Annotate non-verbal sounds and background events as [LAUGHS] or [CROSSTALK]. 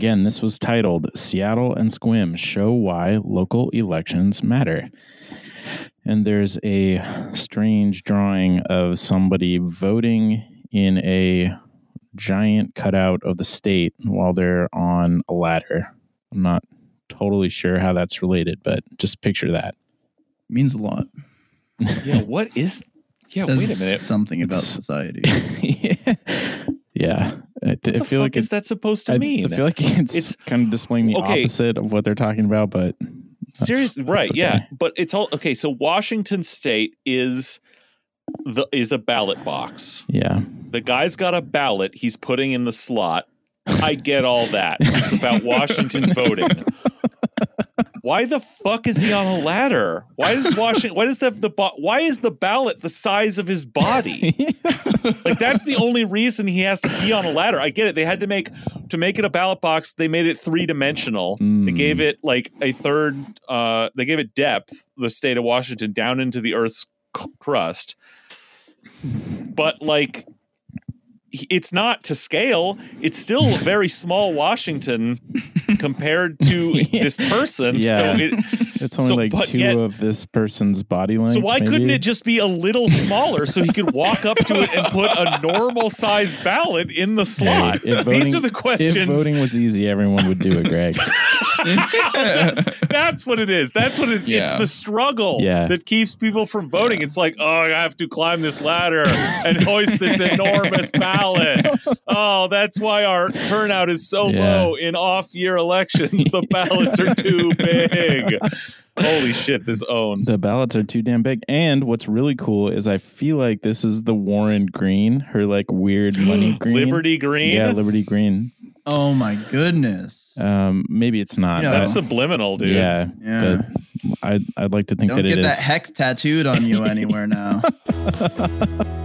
Again, this was titled Seattle and Sequim Show Why Local Elections Matter. And there's a strange drawing of somebody voting in a giant cutout of the state while they're on a ladder. I'm not totally sure how that's related, but just picture that. Means a lot. Yeah, what is? Yeah, Says wait a minute. Something about It's- society. [LAUGHS] yeah. I, What I feel fuck like is it- that supposed to I, mean? I feel like it's, It's- kind of displaying the Okay. opposite of what they're talking about, but that's- Seriously, that's right? okay. Yeah, but it's all okay. So Washington State is the is a ballot box. Yeah. The guy's got a ballot. He's putting in the slot. I get all that. It's about Washington [LAUGHS] voting. Why the fuck is he on a ladder? Why does Washington? Why does the the Why is the ballot the size of his body? that's [LAUGHS] the only reason he has to be on a ladder. I get it. They had to make to make it a ballot box. They made it three dimensional. They Mm. gave it like a third. Uh, they gave it depth. The state of Washington down into the Earth's crust. But like, it's not to scale. It's still a very small Washington [LAUGHS] compared to Yeah. this person. Yeah. So it, It's only So, like two yet- of this person's body length. So why couldn't it just be a little smaller so he could walk up to it and put a normal sized ballot in the slot? Hey, if These are the questions. If voting was easy, everyone would do it, Greg. [LAUGHS] that's, that's what it is. That's what it is. It's the struggle Yeah. that keeps people from voting. It's like, oh, I have to climb this ladder and hoist this [LAUGHS] enormous ballot. Oh, that's why our turnout is so Yeah. low in off year elections. The ballots are too [LAUGHS] big. Holy shit, this owns. the ballots are too damn big. And what's really cool is I feel like this is the Warren Green, her like weird money [GASPS] green. Liberty Green. Yeah, Liberty Green. Oh my goodness. Um, maybe it's not. Yeah, but- That's subliminal, dude. yeah, Yeah. but I I'd like to think Don't that get it that is. hex tattooed on you anywhere now. [LAUGHS]